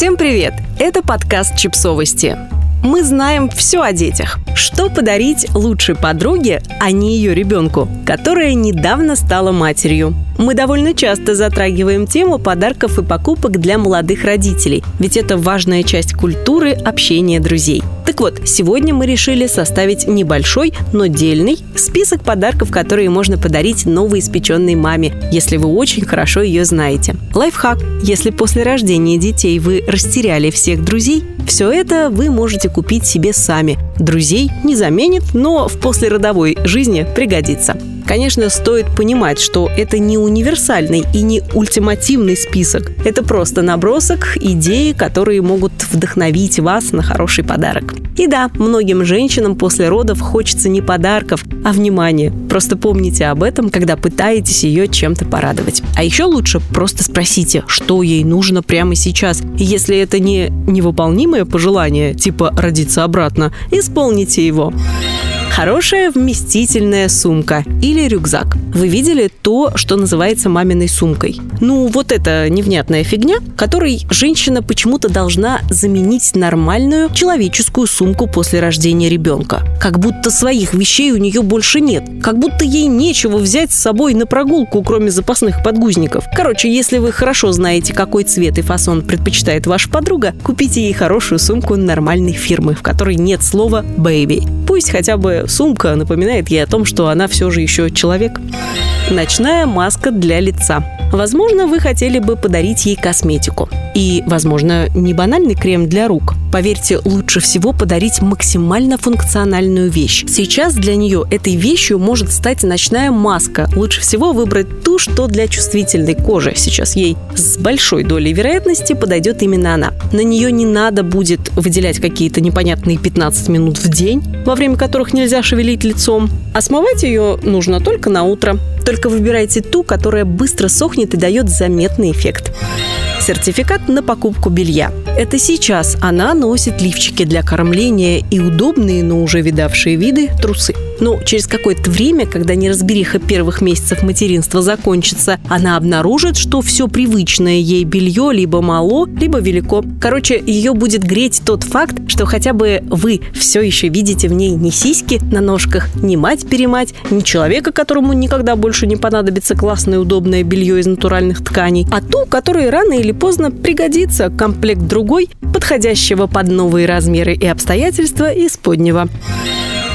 Всем привет! Это подкаст «Чипсовости». Мы знаем все о детях. Что подарить лучшей подруге, а не ее ребенку, которая недавно стала матерью? Мы довольно часто затрагиваем тему подарков и покупок для молодых родителей, ведь это важная часть культуры общения друзей. Так вот, сегодня мы решили составить небольшой, но дельный список подарков, которые можно подарить новоиспеченной маме, если вы очень хорошо ее знаете. Лайфхак. Если после рождения детей вы растеряли всех друзей, все это вы можете купить себе сами. Друзей не заменит, но в послеродовой жизни пригодится. Конечно, стоит понимать, что это не универсальный и не ультимативный список. Это просто набросок, идеи, которые могут вдохновить вас на хороший подарок. И да, многим женщинам после родов хочется не подарков, а внимания. Просто помните об этом, когда пытаетесь ее чем-то порадовать. А еще лучше просто спросите, что ей нужно прямо сейчас. Если это не невыполнимое пожелание, типа родиться обратно, исполните его. Хорошая вместительная сумка или рюкзак. Вы видели то, что называется маминой сумкой? Ну, вот эта невнятная фигня, которой женщина почему-то должна заменить нормальную человеческую сумку после рождения ребенка. Как будто своих вещей у нее больше нет. Как будто ей нечего взять с собой на прогулку, кроме запасных подгузников. Короче, если вы хорошо знаете, какой цвет и фасон предпочитает ваша подруга, купите ей хорошую сумку нормальной фирмы, в которой нет слова «baby». Пусть хотя бы сумка напоминает ей о том, что она все же еще человек. Ночная маска для лица. Возможно, вы хотели бы подарить ей косметику. И, возможно, не банальный крем для рук. Поверьте, лучше всего подарить максимально функциональную вещь. Сейчас для нее этой вещью может стать ночная маска. Лучше всего выбрать ту, что для чувствительной кожи. Сейчас ей с большой долей вероятности подойдет именно она. На нее не надо будет выделять какие-то непонятные 15 минут в день, во время которых нельзя шевелить лицом. А смывать ее нужно только на утро. Только выбирайте ту, которая быстро сохнет и дает заметный эффект сертификат на покупку белья. Это сейчас она носит лифчики для кормления и удобные, но уже видавшие виды трусы. Но через какое-то время, когда неразбериха первых месяцев материнства закончится, она обнаружит, что все привычное ей белье либо мало, либо велико. Короче, ее будет греть тот факт, что хотя бы вы все еще видите в ней не сиськи на ножках, не мать-перемать, не человека, которому никогда больше не понадобится классное удобное белье из натуральных тканей, а ту, которая рано или поздно пригодится комплект другой, подходящего под новые размеры и обстоятельства из поднего.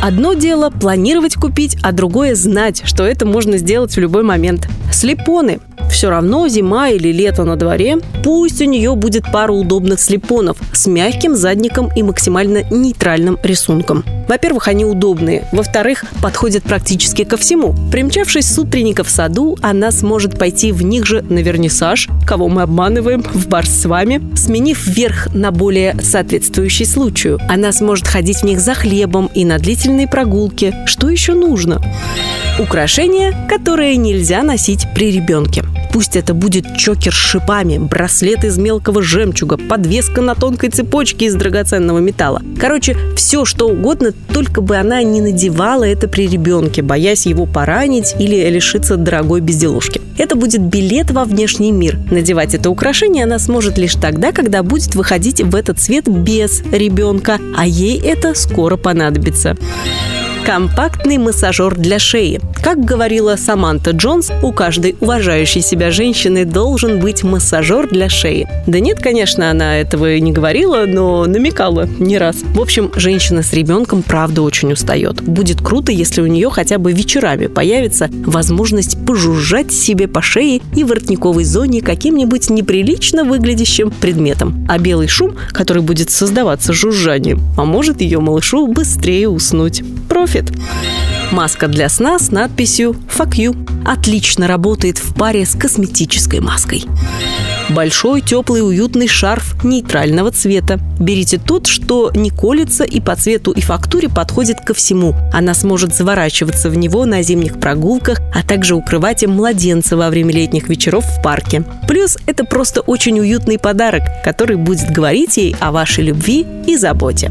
Одно дело планировать купить, а другое знать, что это можно сделать в любой момент. Слепоны. Все равно зима или лето на дворе, пусть у нее будет пара удобных слепонов с мягким задником и максимально нейтральным рисунком. Во-первых, они удобные. Во-вторых, подходят практически ко всему. Примчавшись с утренника в саду, она сможет пойти в них же на вернисаж, кого мы обманываем, в бар с вами, сменив верх на более соответствующий случаю. Она сможет ходить в них за хлебом и на длительные прогулки. Что еще нужно? Украшения, которые нельзя носить при ребенке. Пусть это будет чокер с шипами, браслет из мелкого жемчуга, подвеска на тонкой цепочке из драгоценного металла. Короче, все что угодно, только бы она не надевала это при ребенке, боясь его поранить или лишиться дорогой безделушки. Это будет билет во внешний мир. Надевать это украшение она сможет лишь тогда, когда будет выходить в этот свет без ребенка, а ей это скоро понадобится. Компактный массажер для шеи. Как говорила Саманта Джонс, у каждой уважающей себя женщины должен быть массажер для шеи. Да нет, конечно, она этого и не говорила, но намекала не раз. В общем, женщина с ребенком правда очень устает. Будет круто, если у нее хотя бы вечерами появится возможность пожужжать себе по шее и воротниковой зоне каким-нибудь неприлично выглядящим предметом. А белый шум, который будет создаваться жужжанием, поможет ее малышу быстрее уснуть. Профит! Маска для сна с надписью «Fuck you» отлично работает в паре с косметической маской. Большой, теплый, уютный шарф нейтрального цвета. Берите тот, что не колется и по цвету и фактуре подходит ко всему. Она сможет заворачиваться в него на зимних прогулках, а также укрывать им младенца во время летних вечеров в парке. Плюс это просто очень уютный подарок, который будет говорить ей о вашей любви и заботе.